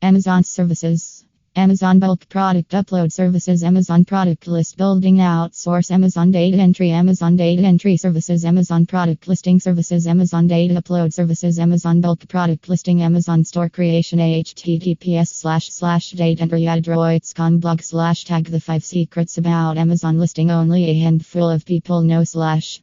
Amazon services. Amazon bulk product upload services, Amazon product list building outsource, Amazon data entry, Amazon data entry services, Amazon product listing services, Amazon data upload services, Amazon bulk product listing, Amazon store creation, https slash slash date entry. Adroits.com blog slash tag the five secrets about Amazon listing only. A handful of people know slash